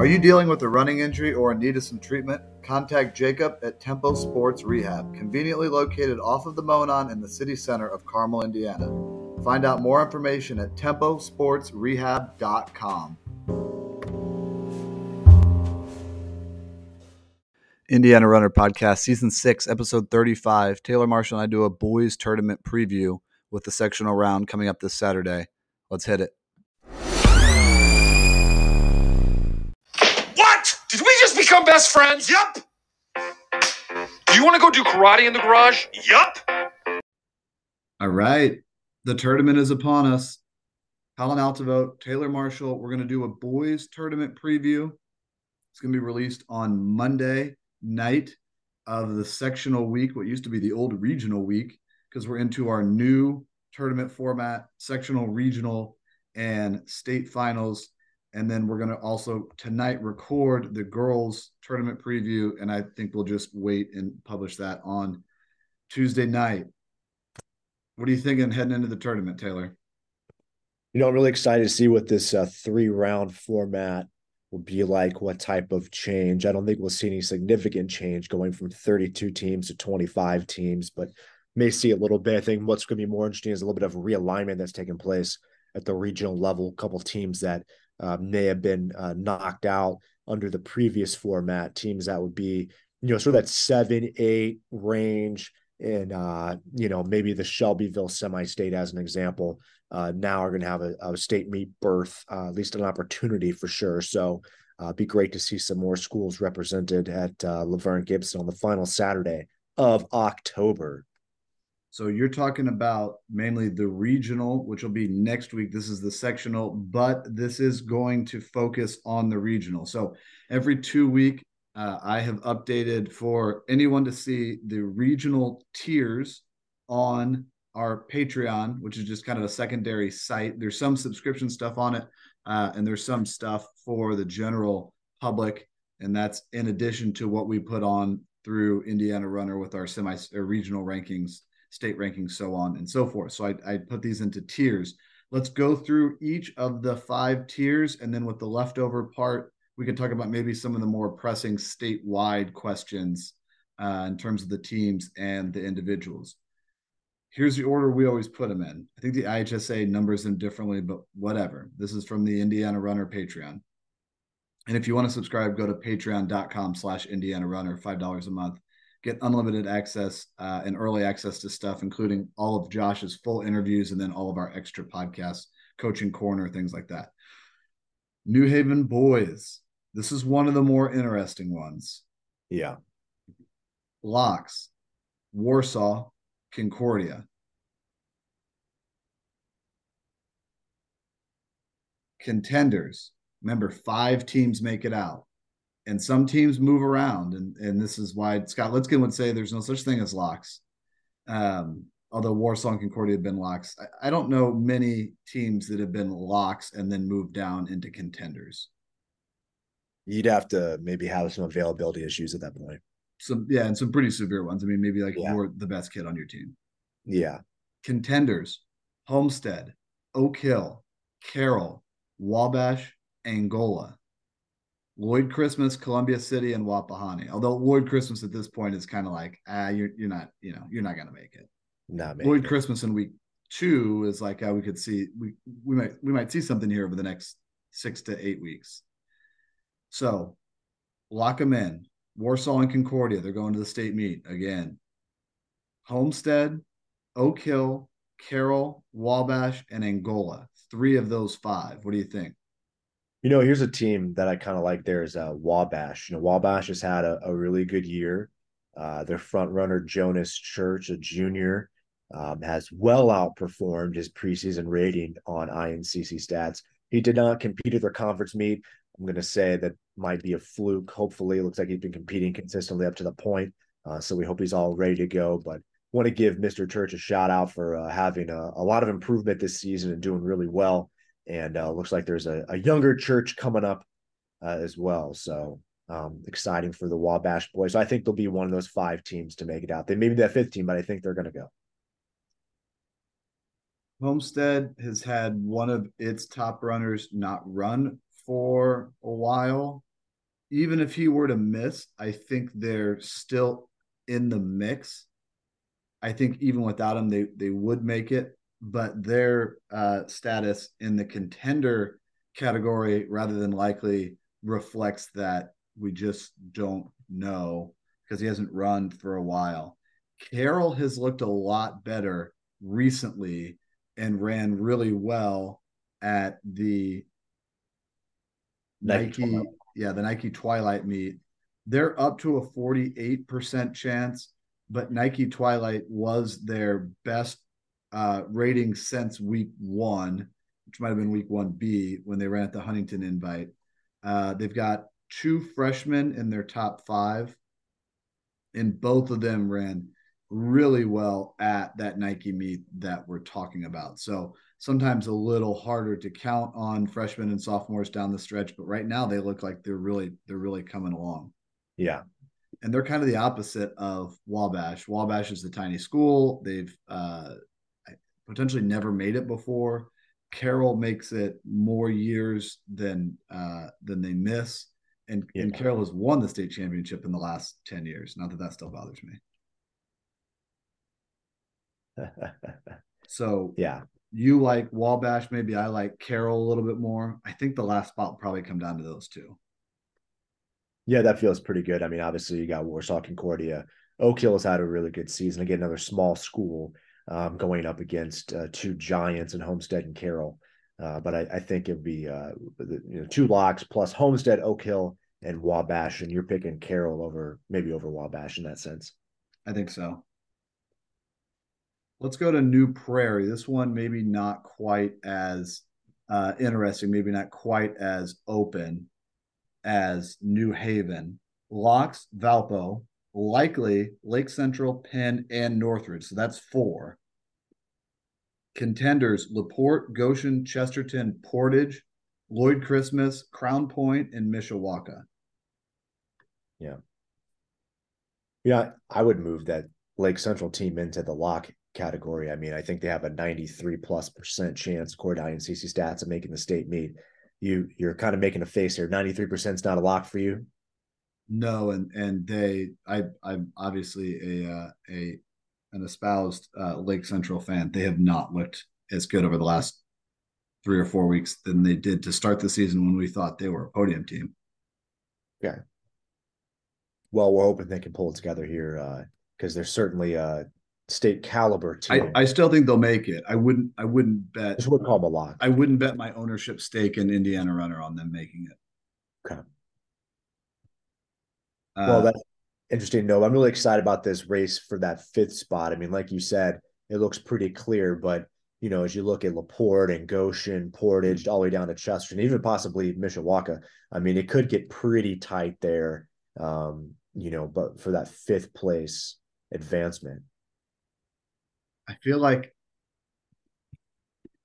Are you dealing with a running injury or in need of some treatment? Contact Jacob at Tempo Sports Rehab, conveniently located off of the Monon in the city center of Carmel, Indiana. Find out more information at temposportsrehab.com. Indiana Runner Podcast, Season 6, Episode 35. Taylor Marshall and I do a boys tournament preview with the sectional round coming up this Saturday. Let's hit it. Become best friends? Yup. Do you want to go do karate in the garage? Yup. All right. The tournament is upon us. Colin Altevogt, Taylor Marshall. We're going to do a boys tournament preview. It's going to be released on Monday night of the sectional week, what used to be the old regional week, because we're into our new tournament format, sectional, regional, and state finals. And then we're going to also tonight record the girls tournament preview. And I think we'll just wait and publish that on Tuesday night. What are you thinking heading into the tournament, Taylor? You know, I'm really excited to see what this uh, three round format will be like, what type of change. I don't think we'll see any significant change going from 32 teams to 25 teams, but may see a little bit. I think what's going to be more interesting is a little bit of realignment that's taking place at the regional level. A couple of teams that uh, may have been uh, knocked out under the previous format, teams that would be, you know, sort of that seven, eight range. And, uh, you know, maybe the Shelbyville semi state, as an example, uh, now are going to have a, a, state meet berth, uh, at least an opportunity for sure. So, uh, be great to see some more schools represented at uh, La Gibson on the final Saturday of October. So you're talking about mainly the regional, which will be next week. This is the sectional, but this is going to focus on the regional. So every two week, uh, I have updated for anyone to see the regional tiers on our Patreon, which is just kind of a secondary site. There's some subscription stuff on it, uh, and there's some stuff for the general public, and that's in addition to what we put on through Indiana Runner with our semi or regional rankings state rankings, so on and so forth. So I, I put these into tiers. Let's go through each of the five tiers. And then with the leftover part, we can talk about maybe some of the more pressing statewide questions uh, in terms of the teams and the individuals. Here's the order we always put them in. I think the IHSA numbers them differently, but whatever. This is from the Indiana Runner Patreon. And if you want to subscribe, go to patreon.com slash Indiana Runner, $5 a month get unlimited access uh, and early access to stuff, including all of Josh's full interviews and then all of our extra podcasts, coaching corner, things like that. New Haven boys. This is one of the more interesting ones. Yeah. Locks, Warsaw, Concordia. Contenders. Remember, five teams make it out and some teams move around, and and this is why Scott Litzkin would say there's no such thing as locks. Um, although Warsaw and Concordia have been locks, I, I, don't know many teams that have been locks and then moved down into contenders. You'd have to maybe have some availability issues at that point. Some yeah, and some pretty severe ones. I mean, maybe like yeah. you're the best kid on your team. Yeah. Contenders: Homestead, Oak Hill, Carroll, Wabash, Angola. Lloyd Christmas, Columbia City, and Wapahani. Although Lloyd Christmas at this point is kind of like, ah, you're you're not, you know, you're not gonna make it. Not Lloyd it. Christmas in week two is like we could see we we might we might see something here over the next six to eight weeks. So lock them in. Warsaw and Concordia, they're going to the state meet again. Homestead, Oak Hill, Carroll, Wabash, and Angola. Three of those five. What do you think? You know, here's a team that I kind of like. There's uh, Wabash. You know, Wabash has had a, a really good year. Uh, their front runner Jonas Church, a junior, um, has well outperformed his preseason rating on INCC stats. He did not compete at their conference meet. I'm going to say that might be a fluke. Hopefully, it looks like he's been competing consistently up to the point. Uh, so we hope he's all ready to go. But want to give Mr. Church a shout out for uh, having a, a, lot of improvement this season and doing really well and uh, looks like there's a, a younger church coming up uh, as well. So um, exciting for the Wabash boys. So I think they'll be one of those five teams to make it out. They may be that fifth team, but I think they're going to go. Homestead has had one of its top runners not run for a while. even if he were to miss, I think they're still in the mix. I think even without him, they they would make it, but their uh, status in the contender category, rather than likely, reflects that we just don't know because he hasn't run for a while. Carroll has looked a lot better recently and ran really well at the Nike, Nike yeah, the Nike Twilight meet. They're up to a 48% chance, but Nike Twilight was their best uh, rating since week one, which might have been week 1B when they ran at the Huntington invite. Uh, they've got two freshmen in their top five, and both of them ran really well at that Nike meet that we're talking about. So sometimes a little harder to count on freshmen and sophomores down the stretch, but right now they look like they're really they're really coming along. Yeah. And they're kind of the opposite of Wabash. Wabash is a tiny school. They've uh, potentially never made it before. Carroll makes it more years than uh, than they miss, and, yeah. and Carroll has won the state championship in the last ten years. Not that that still bothers me. so yeah, you like Wabash, maybe I like Carroll a little bit more. I think the last spot will probably come down to those two. Yeah, that feels pretty good. I mean, obviously you got Warsaw Concordia. Oak Hill has had a really good season. Again, another small school um, going up against uh, two giants in Homestead and Carroll. Uh, but I, I, think it'd be uh, you know two locks plus Homestead, Oak Hill, and Wabash, and you're picking Carroll over maybe over Wabash in that sense. I think so. Let's go to New Prairie. This one maybe not quite as uh, interesting, maybe not quite as open as New Haven. Locks, Valpo, likely Lake Central, Penn, and Northridge. So that's four. Contenders LaPorte, Goshen, Chesterton, Portage, Lloyd Christmas, Crown Point, and Mishawaka. Yeah. Yeah, I would move that Lake Central team into the lock category. I mean, I think they have a 93 plus percent chance, Cordy and CC stats of making the state meet. You you're kind of making a face here. 93 percent is not a lock for you. No, and and they I I'm obviously a uh, a an espoused uh, Lake Central fan. They have not looked as good over the last three or four weeks than they did to start the season when we thought they were a podium team. Yeah. Well, we're hoping they can pull it together here because uh, they're certainly a state caliber team. I, I still think they'll make it. I wouldn't. I wouldn't bet. This would call them a lot. I wouldn't bet my ownership stake in Indiana Runner on them making it. Okay. Uh, well, that's interesting. No, I'm really excited about this race for that fifth spot. I mean, like you said, it looks pretty clear, but you know, as you look at Laporte and Goshen, Portage, all the way down to Chester, and even possibly Mishawaka, I mean, it could get pretty tight there. Um, you know, but for that fifth place advancement. I feel like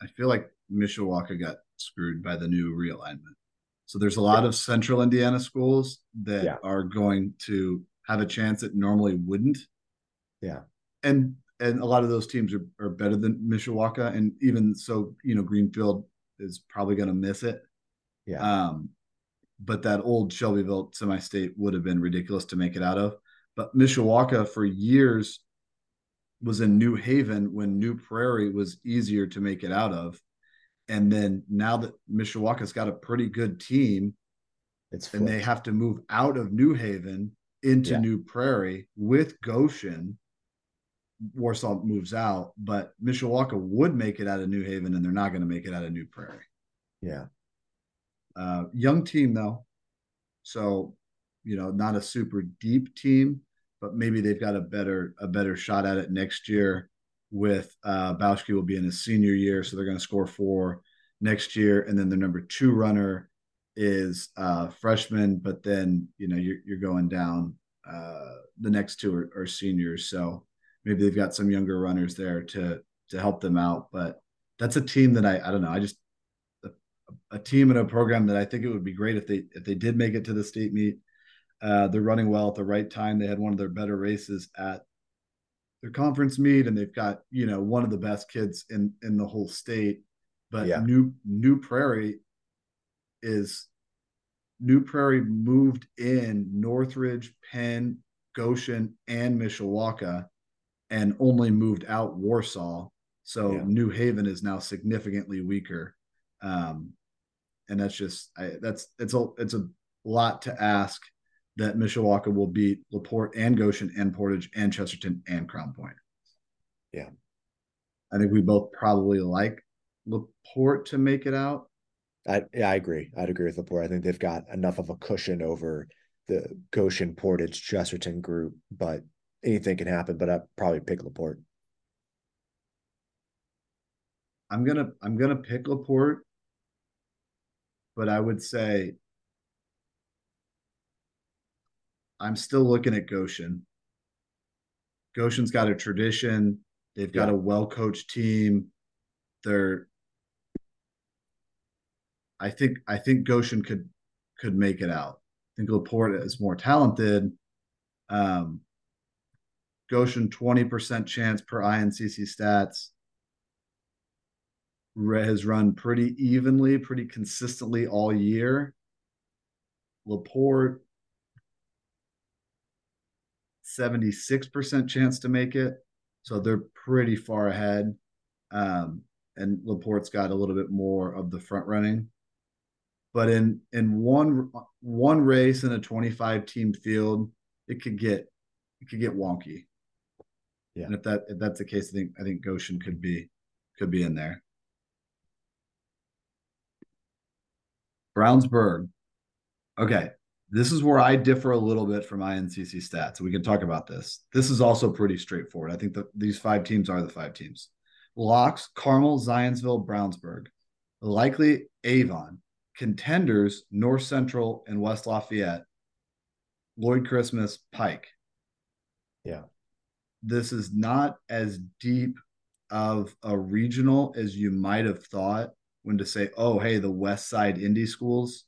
I feel like Mishawaka got screwed by the new realignment. So there's a lot yeah. of central Indiana schools that yeah. are going to have a chance that normally wouldn't. Yeah. And and a lot of those teams are, are better than Mishawaka. And even so, you know, Greenfield is probably gonna miss it. Yeah. Um, but that old Shelbyville semi-state would have been ridiculous to make it out of. But Mishawaka for years was in New Haven when New Prairie was easier to make it out of. And then now that Mishawaka's got a pretty good team, it's and they have to move out of New Haven into yeah. New Prairie with Goshen. Warsaw moves out, but Mishawaka would make it out of New Haven, and they're not going to make it out of New Prairie. Yeah. Uh, young team though, so you know, not a super deep team, but maybe they've got a better a better shot at it next year. With uh, Bauschke will be in his senior year, so they're going to score four next year, and then the number two runner is uh, freshman, but then you know you're you're going down. Uh, the next two are, are seniors, so maybe they've got some younger runners there to to help them out. But that's a team that I I don't know. I just a, a, team and a program that I think it would be great if they if they did make it to the state meet. Uh, they're running well at the right time. They had one of their better races at their conference meet, and they've got you know one of the best kids in in the whole state. But yeah. New New Prairie is New Prairie moved in Northridge, Penn, Goshen, and Mishawaka, and only moved out Warsaw. So yeah. New Haven is now significantly weaker, um, and that's just I, that's it's a it's a lot to ask that Mishawaka will beat Laporte and Goshen and Portage and Chesterton and Crown Point. Yeah, I think we both probably like Laporte to make it out. I yeah, I agree. I'd agree with Laporte. I think they've got enough of a cushion over the Goshen Portage Chesterton group, but anything can happen. But I'd probably pick Laporte. I'm gonna I'm gonna pick Laporte, but I would say I'm still looking at Goshen. Goshen's got a tradition. They've got yeah. a well coached team. They're I think I think Goshen could could make it out. I think Laporte is more talented. Um, Goshen 20% chance per INCC stats has run pretty evenly, pretty consistently all year. Laporte 76% chance to make it. So they're pretty far ahead. Um, and Laporte's got a little bit more of the front running. But in in one one race in a 25 team field, it could get it could get wonky. Yeah. And if that if that's the case, I think I think Goshen could be could be in there. Brownsburg. Okay. This is where I differ a little bit from INCC stats. We can talk about this. This is also pretty straightforward. I think that these five teams are the five teams. Locks, Carmel, Zionsville, Brownsburg. Likely Avon. Contenders, North Central and West Lafayette. Lloyd Christmas, Pike. Yeah. This is not as deep of a regional as you might have thought when to say, oh, hey, the West Side Indy schools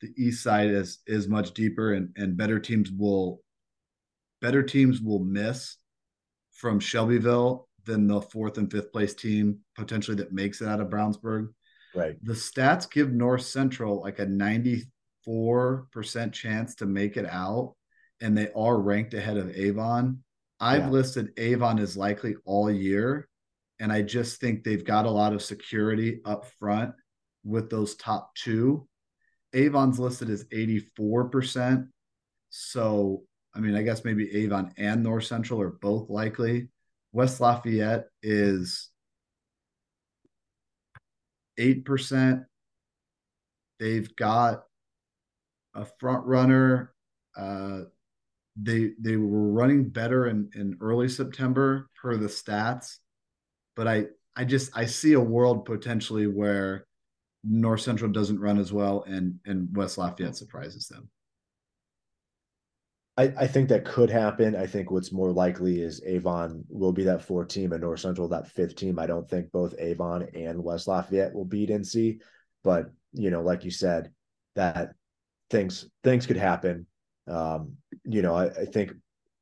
the east side is is much deeper and and better teams will better teams will miss from Shelbyville than the fourth and fifth place team potentially that makes it out of Brownsburg. Right. The stats give North Central like a 94% chance to make it out, and they are ranked ahead of Avon. I've yeah. listed Avon as likely all year, and I just think they've got a lot of security up front with those top two. Avon's listed as 84%. So, I mean, I guess maybe Avon and North Central are both likely. West Lafayette is 8%. They've got a front runner. Uh, they they were running better in, in early September per the stats, but I I just I see a world potentially where North Central doesn't run as well, and and West Lafayette surprises them. I, I think that could happen. I think what's more likely is Avon will be that fourth team and North Central that fifth team. I don't think both Avon and West Lafayette will beat NC, but you know, like you said, that things things could happen. Um, you know, I, I think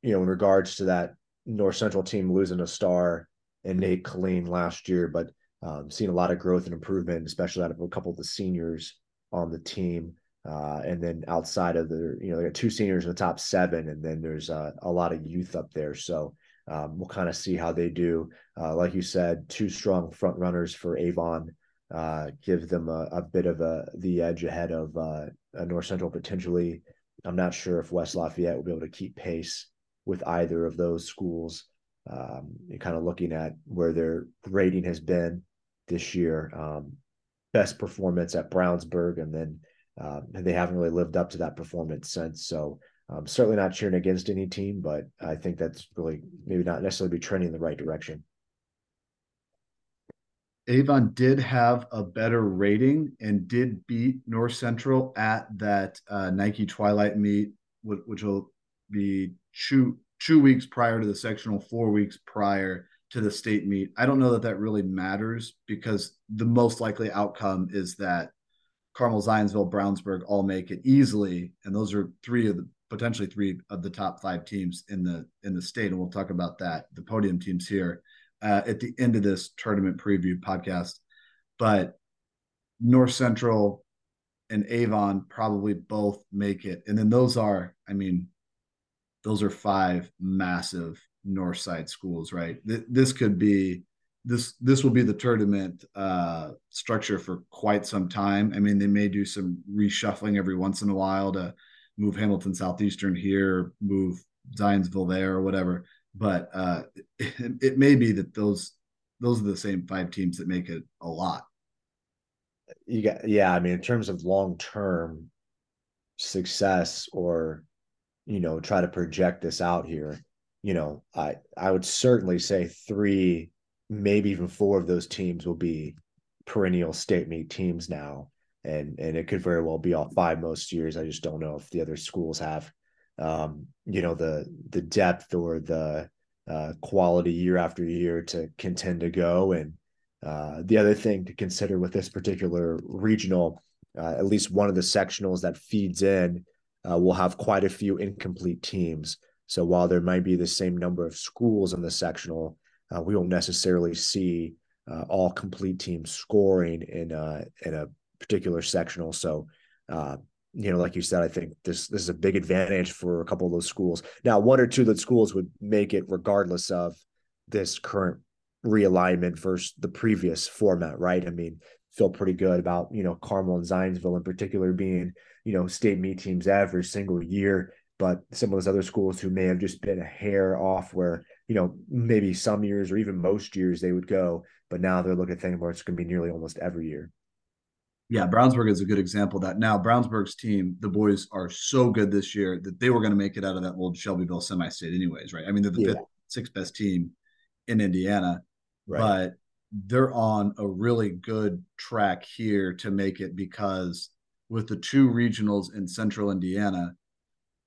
you know in regards to that North Central team losing a star and Nate Colleen last year, but um, seeing a lot of growth and improvement, especially out of a couple of the seniors on the team. Uh, and then outside of the, you know, they got two seniors in the top seven, and then there's uh, a lot of youth up there. So um, we'll kind of see how they do. Uh, like you said, two strong front runners for Avon uh, give them a, a, bit of a the edge ahead of uh, North Central potentially. I'm not sure if West Lafayette will be able to keep pace with either of those schools. Um, kind of looking at where their rating has been this year. Um, best performance at Brownsburg, and then uh, they haven't really lived up to that performance since. So um, certainly not cheering against any team, but I think that's really maybe not necessarily be trending in the right direction. Avon did have a better rating and did beat North Central at that uh, Nike Twilight meet, which will be two two weeks prior to the sectional, four weeks prior to the state meet. I don't know that that really matters because the most likely outcome is that Carmel, Zionsville, Brownsburg all make it easily, and those are three of the potentially three of the top five teams in the in the state, and we'll talk about that the podium teams here uh, at the end of this tournament preview podcast. But North Central and Avon probably both make it. And then those are, I mean, those are five massive north side schools, right? Th- this could be this this will be the tournament uh structure for quite some time. I mean, they may do some reshuffling every once in a while to move Hamilton Southeastern here, move Zionsville there or whatever. But uh it, it may be that those those are the same five teams that make it a lot. You got yeah, I mean in terms of long term success or you know try to project this out here you know i i would certainly say three maybe even four of those teams will be perennial state meet teams now. And and it could very well be all five most years. I just don't know if the other schools have um you know the the depth or the uh, quality year after year to contend to go. And uh, the other thing to consider with this particular regional uh, at least one of the sectionals that feeds in uh, will have quite a few incomplete teams. So while there might be the same number of schools in the sectional, uh, we won't necessarily see uh, all complete teams scoring in a, in a particular sectional. So, uh, you know, like you said, I think this this is a big advantage for a couple of those schools. Now, one or two of the schools would make it regardless of this current realignment versus the previous format, right? I mean, feel pretty good about you know Carmel and Zionsville in particular being you know state meet teams every single year. But some of those other schools who may have just been a hair off, where you know maybe some years or even most years they would go, but now they're looking at things where it's going to be nearly almost every year. Yeah, Brownsburg is a good example of that. Now, Brownsburg's team, the boys are so good this year that they were going to make it out of that old Shelbyville semi-state, anyways, right? I mean, they're the yeah. fifth, sixth best team in Indiana, right. but they're on a really good track here to make it because with the two regionals in central Indiana,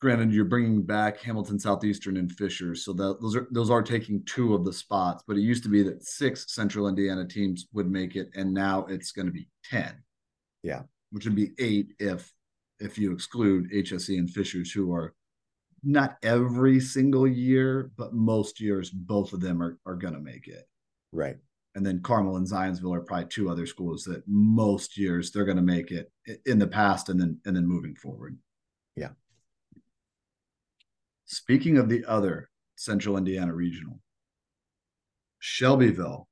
granted you're bringing back Hamilton Southeastern and Fishers, so that those are those are taking two of the spots. But it used to be that six central Indiana teams would make it, and now it's going to be ten. Yeah, which would be eight if if you exclude HSE and Fishers, who are not every single year, but most years, both of them are are going to make it. Right and then Carmel and Zionsville are probably two other schools that most years they're going to make it in the past and then and then moving forward. Speaking of the other Central Indiana Regional, Shelbyville,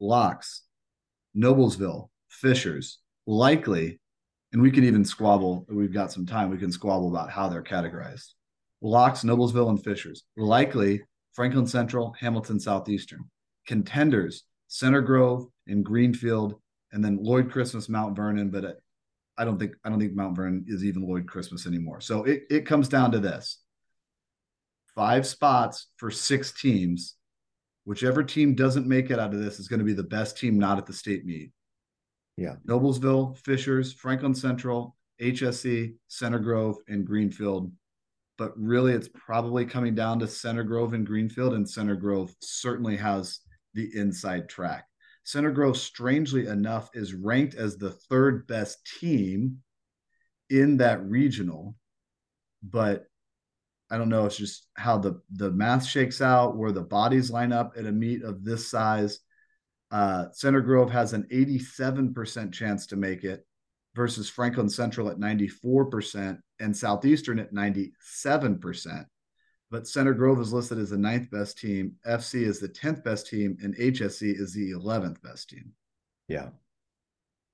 Locks, Noblesville, Fishers, likely, and we can even squabble. We've got some time. We can squabble about how they're categorized. Locks, Noblesville, and Fishers likely Franklin Central, Hamilton Southeastern. Contenders, Center Grove and Greenfield, and then Lloyd Christmas, Mount Vernon. But I don't think I don't think Mount Vernon is even Lloyd Christmas anymore. So it, it comes down to this: five spots for six teams. Whichever team doesn't make it out of this is going to be the best team not at the state meet. Yeah. Noblesville, Fishers, Franklin Central, HSE, Center Grove, and Greenfield but really it's probably coming down to Center Grove and Greenfield, and Center Grove certainly has the inside track. Center Grove, strangely enough, is ranked as the third best team in that regional, but I don't know. It's just how the the math shakes out, where the bodies line up at a meet of this size. Uh, Center Grove has an 87% chance to make it versus Franklin Central at 94% and Southeastern at 97%. But Center Grove is listed as the ninth best team, FC is the 10th best team, and HSE is the 11th best team. Yeah.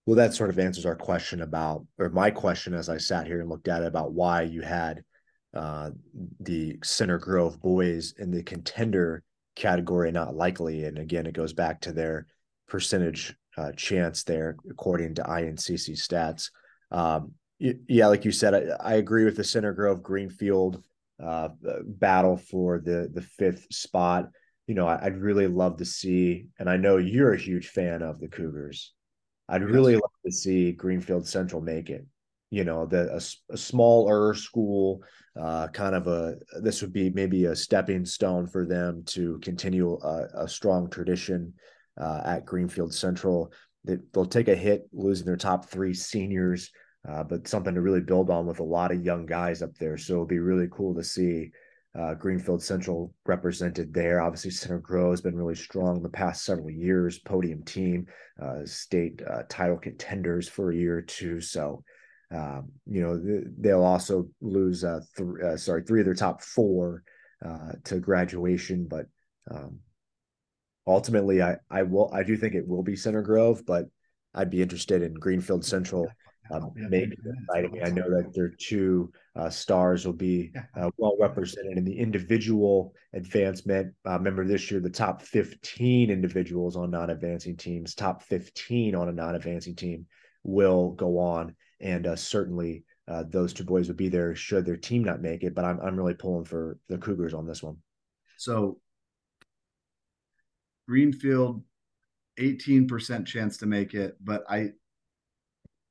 Well, that sort of answers our question about, or my question as I sat here and looked at it about why you had uh, the Center Grove boys in the contender category not likely. And again, it goes back to their percentage uh, chance there, according to INCC stats. Um, yeah, like you said, I, I, agree with the Center Grove Greenfield uh, battle for the the fifth spot. You know, I, would really love to see, and I know you're a huge fan of the Cougars. I'd yes. really love to see Greenfield Central make it. You know, the a, a smaller school, uh, kind of a this would be maybe a stepping stone for them to continue a, a strong tradition uh, at Greenfield Central. They, they'll take a hit losing their top three seniors, uh, but something to really build on with a lot of young guys up there. So it'll be really cool to see uh, Greenfield Central represented there. Obviously, Center Grove has been really strong the past several years. Podium team, uh, state uh, title contenders for a year or two. So, um, you know, th- they'll also lose, uh, th- uh, sorry, three of their top four to graduation. But um, ultimately, I I will I do think it will be Center Grove, but I'd be interested in Greenfield Central um, maybe exciting. I know that their two uh, stars will be uh, well represented in the individual advancement. Uh, remember this year, the top 15 individuals on non advancing teams, top 15 on a non advancing team will go on. And uh, certainly uh, those two boys would be there should their team not make it. But I'm, I'm really pulling for the Cougars on this one. So Greenfield, 18% chance to make it, but I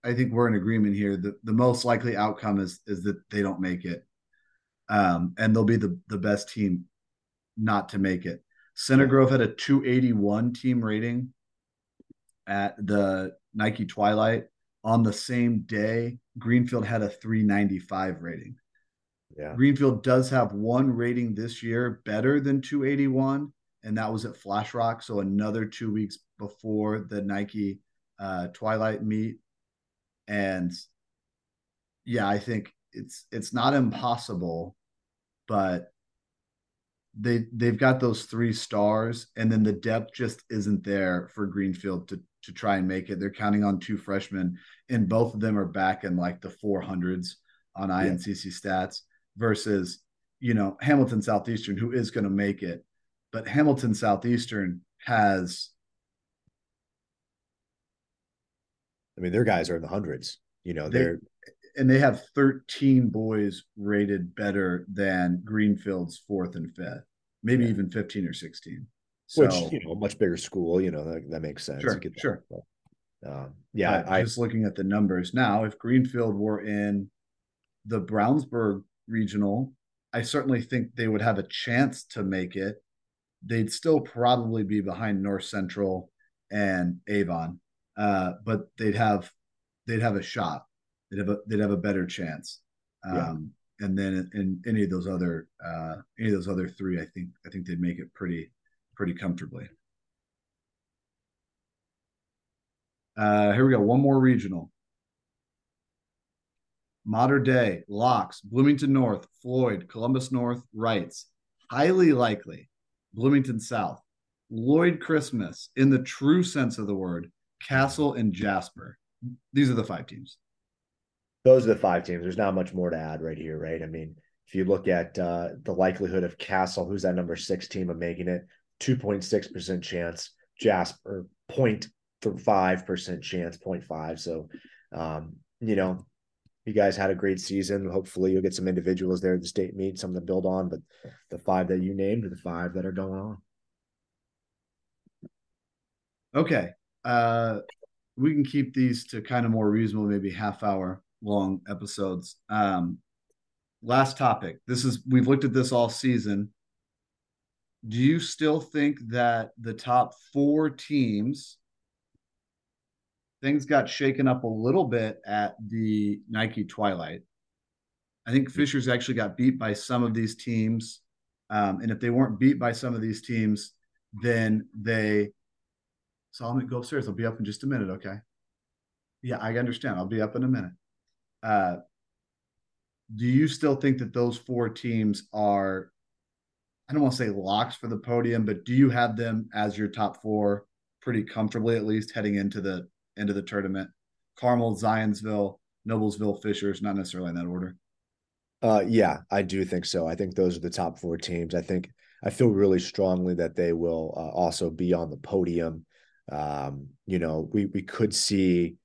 I think we're in agreement here. The the most likely outcome is is that they don't make it, um, and they'll be the the best team not to make it. Center Grove had a 281 team rating at the Nike Twilight. On the same day, Greenfield had a 395 rating. Yeah. Greenfield does have one rating this year better than 281, and that was at Flash Rock. So another two weeks before the Nike uh, Twilight meet and yeah, I think it's it's not impossible, but they they've got those three stars, and then the depth just isn't there for Greenfield to to try and make it. They're counting on two freshmen, and both of them are back in like the 400s on INCC stats versus you know Hamilton Southeastern, who is going to make it, but Hamilton Southeastern has I mean, their guys are in the hundreds. You know, they're they, and they have 13 boys rated better than Greenfield's fourth and fifth, maybe yeah. even 15 or 16. So, Which you know, much bigger school. You know, that, that makes sense. Sure, sure. um, yeah, I, just looking at the numbers now. If Greenfield were in the Brownsburg regional, I certainly think they would have a chance to make it. They'd still probably be behind North Central and Avon uh, but they'd have they'd have a shot. They'd have a they'd have a better chance. Um, yeah. And then in, in any of those other uh, any of those other three, I think I think they'd make it pretty pretty comfortably. Uh, here we go. One more regional. Mater Dei Locks, Bloomington North, Floyd, Columbus North, Reitz. Highly likely. Bloomington South, Lloyd Christmas, in the true sense of the word, Castle, and Jasper. These are the five teams. Those are the five teams. There's not much more to add right here, right? I mean, if you look at uh, the likelihood of Castle, who's that number six team of making it, 2.6% chance. Jasper, 0.5% chance, 0.5. So, um, you know, you guys had a great season. Hopefully, you'll get some individuals there at the state meet, something to build on. But the five that you named are the five that are going on. Okay uh, we can keep these to kind of more reasonable, maybe half hour long episodes. Um, last topic. This is we've looked at this all season. Do you still think that the top four teams things got shaken up a little bit at the Nike Twilight? I think Fishers actually got beat by some of these teams. Um, and if they weren't beat by some of these teams, then they Solomon, go upstairs. I'll be up in just a minute. Okay. Yeah, I understand. I'll be up in a minute. Uh, do you still think that those four teams are, I don't want to say locks for the podium, but do you have them as your top four pretty comfortably, at least heading into the end of the tournament? Carmel, Zionsville, Noblesville, Fishers, not necessarily in that order. Uh, yeah, I do think so. I think those are the top four teams. I think I feel really strongly that they will uh, also be on the podium. Um, you know, we we could see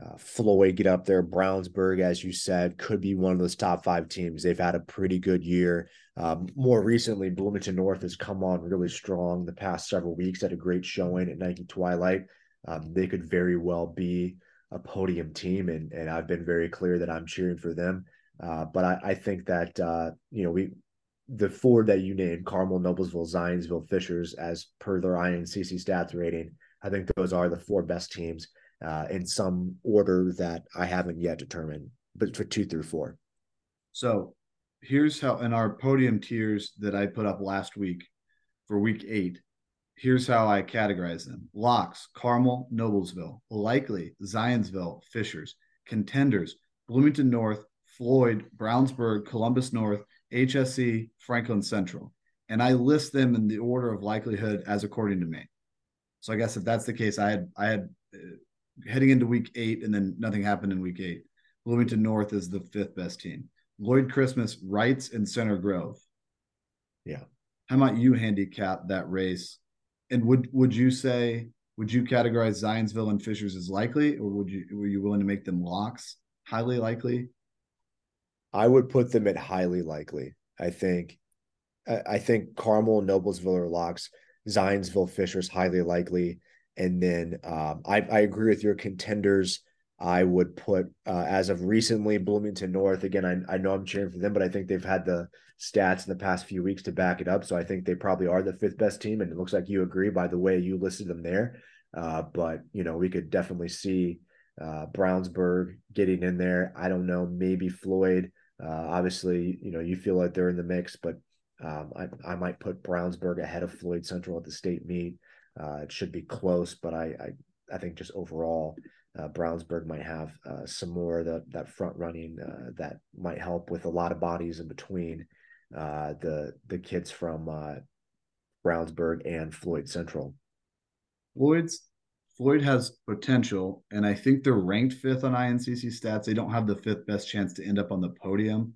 uh, Floyd get up there. Brownsburg, as you said, could be one of those top five teams. They've had a pretty good year. Um, more recently, Bloomington North has come on really strong the past several weeks. Had a great showing at Nike Twilight. Um, they could very well be a podium team, and and I've been very clear that I'm cheering for them. Uh, but I, I, think that uh, you know we the four that you named Carmel, Noblesville, Zionsville, Fishers, as per their INCC stats rating, I think those are the four best teams uh, in some order that I haven't yet determined, but for two through four. So here's how in our podium tiers that I put up last week for week eight. Here's how I categorize them: locks, Carmel, Noblesville, likely, Zionsville, Fishers, contenders, Bloomington North, Floyd, Brownsburg, Columbus North, HSE, Franklin Central. And I list them in the order of likelihood as according to me. So I guess if that's the case, I had I had uh, heading into week eight, and then nothing happened in week eight. Bloomington North is the fifth best team. Lloyd Christmas, Reitz, and Center Grove. Yeah. How might you handicap that race? And would would you say would you categorize Zionsville and Fishers as likely, or would you were you willing to make them locks? Highly likely. I would put them at highly likely. I think. I think Carmel and Noblesville are locks. Zionsville Fishers highly likely, and then um, I I agree with your contenders. I would put uh, as of recently Bloomington North. Again, I, I know I'm cheering for them, but I think they've had the stats in the past few weeks to back it up. So I think they probably are the fifth best team, and it looks like you agree by the way you listed them there. Uh, but you know, we could definitely see uh, Brownsburg getting in there. I don't know, maybe Floyd. Uh, obviously, you know, you feel like they're in the mix, but um, I, I might put Brownsburg ahead of Floyd Central at the state meet. Uh, it should be close, but I, I I think just overall, uh, Brownsburg might have uh, some more that that front running uh, that might help with a lot of bodies in between uh, the the kids from uh, Brownsburg and Floyd Central. Floyd's Floyd has potential, and I think they're ranked fifth on INCC stats. They don't have the fifth best chance to end up on the podium,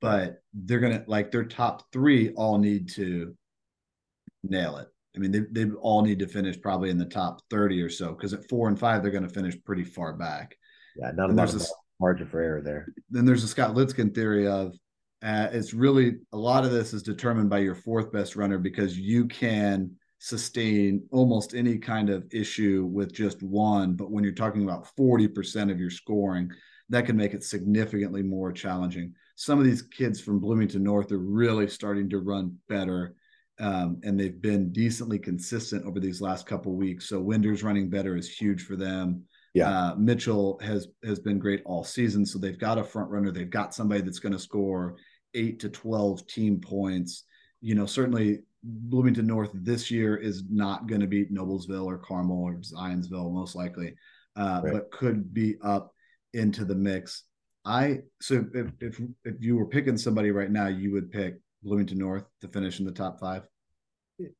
but they're gonna like their top three all need to nail it. I mean, they they all need to finish probably in the top thirty or so because at four and five they're going to finish pretty far back. Yeah, not and a lot of margin for error there. Then there's a Scott Litzkin theory of uh, it's really a lot of this is determined by your fourth best runner because you can sustain almost any kind of issue with just one. But when you're talking about 40% of your scoring, that can make it significantly more challenging. Some of these kids from Bloomington North are really starting to run better um, and they've been decently consistent over these last couple weeks. So Winder's running better is huge for them. Yeah, uh, Mitchell has has been great all season, so they've got a front runner. They've got somebody that's going to score eight to twelve team points. You know, certainly Bloomington North this year is not going to beat Noblesville or Carmel or Zionsville most likely, uh, right. but could be up into the mix. I so if, if if you were picking somebody right now, you would pick Bloomington North to finish in the top five?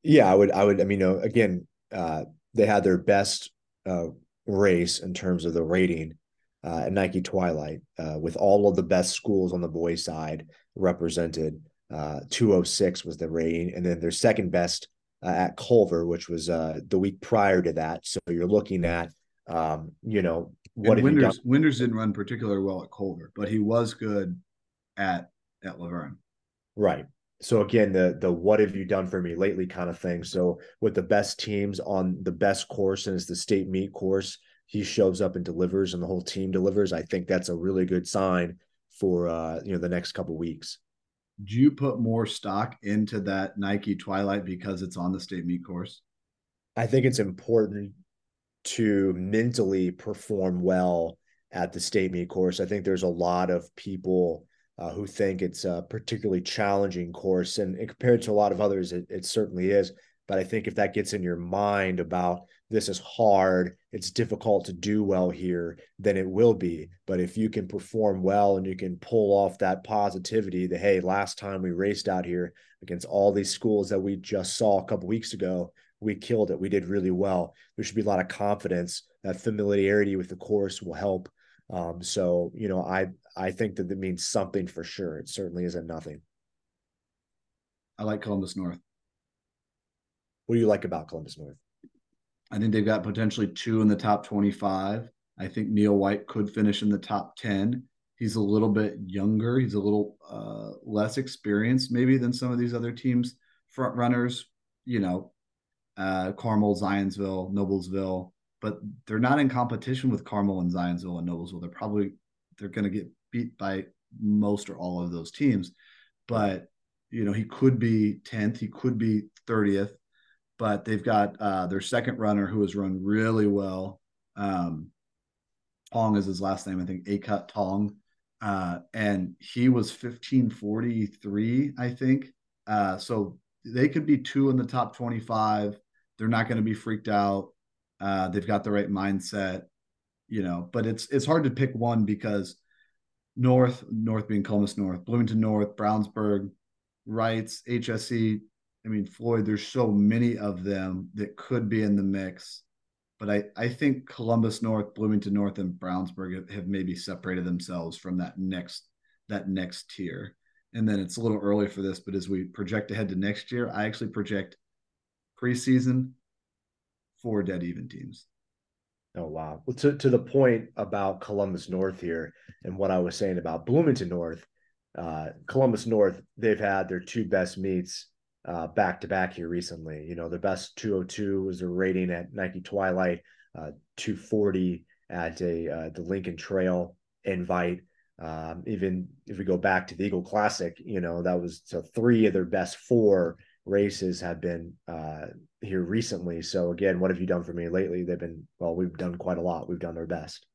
Yeah, I would. I would. I mean, again, uh, they had their best uh, race in terms of the rating uh, at Nike Twilight, uh, with all of the best schools on the boys' side represented. Uh, 206 was the rating, and then their second best uh, at Culver, which was the week prior to that. So you're looking at, um, you know, what and Winders, Winders didn't run particularly well at Culver, but he was good at at LaVern. Right. So again the the what have you done for me lately kind of thing. So with the best teams on the best course and it's the state meet course he shows up and delivers and the whole team delivers. I think that's a really good sign for uh you know the next couple weeks. Do you put more stock into that nike twilight because it's on the state meet course? I think it's important to mentally perform well at the state meet course i think there's a lot of people uh, who think it's a particularly challenging course. And, and compared to a lot of others, it, it, certainly is. But I think if that gets in your mind about this is hard, it's difficult to do well here, then it will be. But if you can perform well and you can pull off that positivity that, hey, last time we raced out here against all these schools that we just saw a couple weeks ago, we killed it. We did really well. There should be a lot of confidence. That familiarity with the course will help. Um, so, you know, I I think that that means something for sure. It certainly isn't nothing. I like Columbus North. What do you like about Columbus North? I think they've got potentially two in the top 25. I think Neil White could finish in the top 10. He's a little bit younger. He's a little uh, less experienced, maybe, than some of these other teams' front runners. You know, uh, Carmel, Zionsville, Noblesville, but they're not in competition with Carmel and Zionsville and Noblesville. They're probably they're going to get beat by most or all of those teams. But you know, he could be 10th, he could be 30th, but they've got uh, their second runner who has run really well. Um, Tong is his last name, I think. Acut Tong. uh, and he was 1543, I think. Uh, so they could be two in the top 25. They're not going to be freaked out. Uh, they've got the right mindset, you know. But it's it's hard to pick one because North, North being Columbus North, Bloomington North, Brownsburg, Reitz, HSE. I mean, Floyd. There's so many of them that could be in the mix but I, I think Columbus North, Bloomington North, and Brownsburg have, have, maybe separated themselves from that next that next tier. And then it's a little early for this, but as we project ahead to next year, I actually project preseason four dead even teams. Oh wow! Well, to to the point about Columbus North here, and what I was saying about Bloomington North, uh, Columbus North, they've had their two best meets uh, back to back here recently. You know, the best 202 was a rating at Nike Twilight, uh, 240 at a uh, the Lincoln Trail invite. Um, even if we go back to the Eagle Classic, you know, that was so three of their best four races have been uh, here recently. So again, what have you done for me lately? They've been well, we've done quite a lot. We've done our best.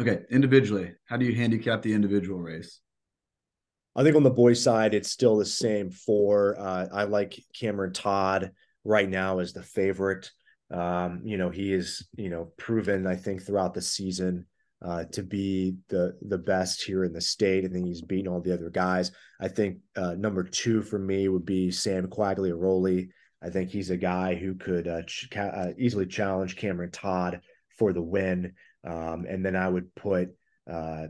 Okay, individually, how do you handicap the individual race? I think on the boys' side, it's still the same For Uh, I like Cameron Todd right now as the favorite. Um, you know, he is, you know, proven, I think, throughout the season uh, to be the the best here in the state. I think he's beaten all the other guys. I think uh, number two for me would be Sam Quagliaroli. I think he's a guy who could uh, ch- uh, easily challenge Cameron Todd for the win. Um, and then I would put uh,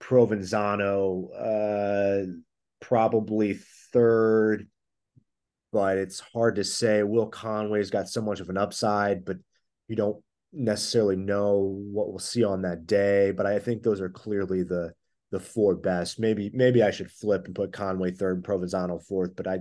Provenzano, uh, probably third, but it's hard to say. Will Conway's got so much of an upside, but you don't necessarily know what we'll see on that day. But I think those are clearly the the four best. Maybe maybe I should flip and put Conway third, Provenzano fourth. But I,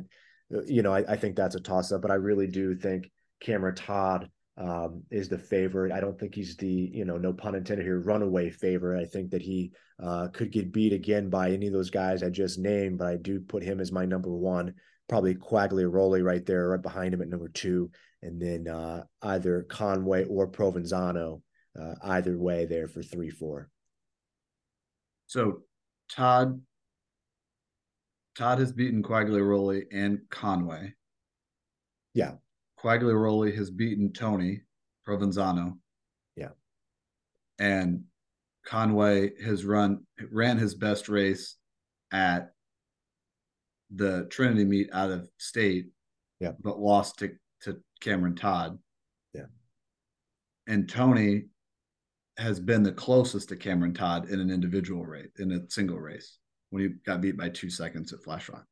you know, I, I think that's a toss up. But I really do think Cameron Todd um, is the favorite. I don't think he's the, you know, no pun intended here, runaway favorite. I think that he uh, could get beat again by any of those guys I just named, but I do put him as my number one. Probably Quagliaroli right there, right behind him at number two, and then uh, either Conway or Provenzano, uh, either way there for three, four. So Todd, Todd has beaten Quagliaroli and Conway. Yeah. Quagliaroli has beaten Tony Provenzano. Yeah. And Conway has run ran his best race at the Trinity meet out of state. Yeah. But lost to, to Cameron Todd. Yeah. And Tony has been the closest to Cameron Todd in an individual race, in a single race, when he got beat by two seconds at Flash Rock.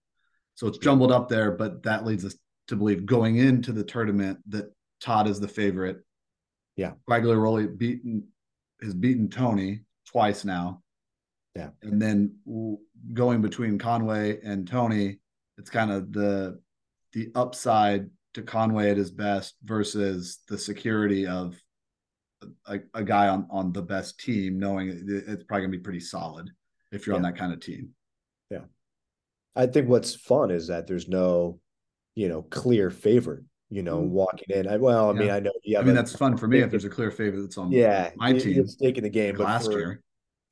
So it's jumbled up there, but that leads us to believe going into the tournament that Todd is the favorite. Yeah. Quagliaroli beaten has beaten Tony twice now. Yeah. And then going between Conway and Tony, it's kind of the the upside to Conway at his best versus the security of a, a guy on on the best team, knowing it's probably gonna be pretty solid if you're yeah. on that kind of team. Yeah. I think what's fun is that there's no you know, clear favorite, you know, mm. walking in. I, well, I yeah. mean, I know. Yeah, I mean, that's fun for me if there's a clear favorite that's on yeah, my team. It's taking the game. last for, year.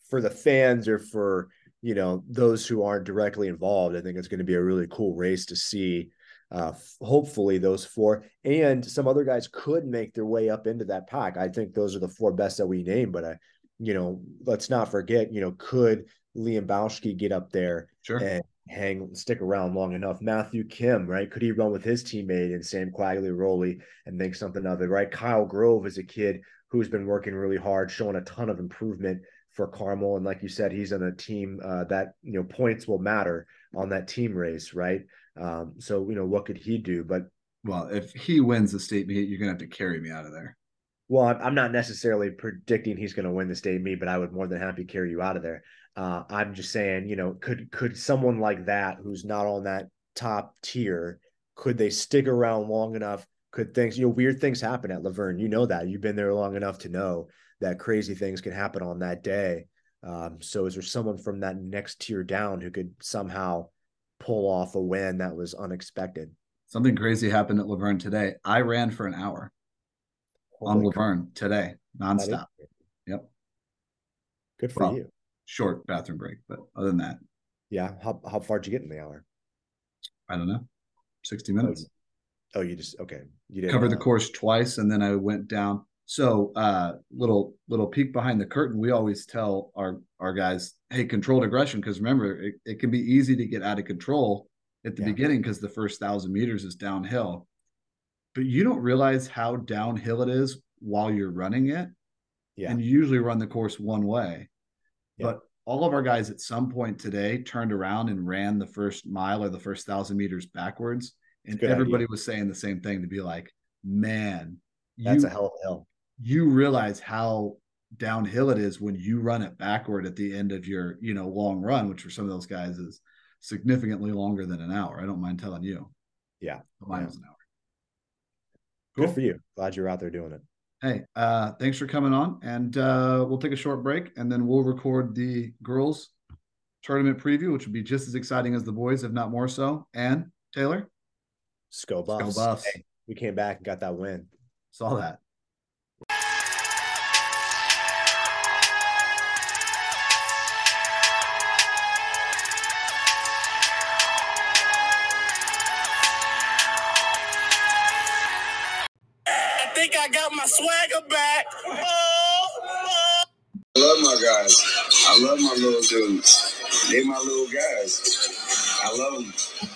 For the fans or for, you know, those who aren't directly involved, I think it's going to be a really cool race to see. Uh, hopefully those four and some other guys could make their way up into that pack. I think those are the four best that we named, but I, you know, let's not forget, you know, could Liam Bauschke get up there sure. and hang stick around long enough. Matthew Kim, right? Could he run with his teammate and Sam Quagliaroli and make something of it, right? Kyle Grove is a kid who's been working really hard, showing a ton of improvement for Carmel. And like you said, he's on a team uh, that you know points will matter on that team race, right? Um, so you know what could he do? But well, if he wins the state meet, you're gonna have to carry me out of there. Well, I'm not necessarily predicting he's going to win the state meet, but I would more than happy carry you out of there. Uh, I'm just saying, you know, could could someone like that who's not on that top tier, could they stick around long enough? Could things, you know, weird things happen at LaVern? You know that you've been there long enough to know that crazy things can happen on that day. Um, so, is there someone from that next tier down who could somehow pull off a win that was unexpected? Something crazy happened at LaVern today. I ran for an hour Holy on LaVern today, nonstop. Yep. Good for well, you. short bathroom break. But other than that, Yeah. How how far did you get in the hour? I don't know. 60 minutes. Oh, you just okay. You didn't Covered the uh, course twice and then I went down. So uh little little peek behind the curtain. We always tell our our guys, hey, controlled aggression, because remember, it, it can be easy to get out of control at the Yeah. beginning because the first thousand meters is downhill. But you don't realize how downhill it is while you're running it. Yeah. And you usually run the course one way. Yeah. But all of our guys at some point today turned around and ran the first mile or the first thousand meters backwards. And everybody idea. was saying the same thing to be like, man, That's you, a hell of a hill. You realize how downhill it is when you run it backward at the end of your, you know, long run, which for some of those guys is significantly longer than an hour. I don't mind telling you. Yeah. Mine was an hour. Good for you. Glad you're out there doing it. Hey, uh, thanks for coming on, and uh, we'll take a short break, and then we'll record the girls' tournament preview, which will be just as exciting as the boys, if not more so. And Taylor, Sko buffs. Buffs. Hey, we came back and got that win. saw that. I love my little dudes. They my little guys. I love them.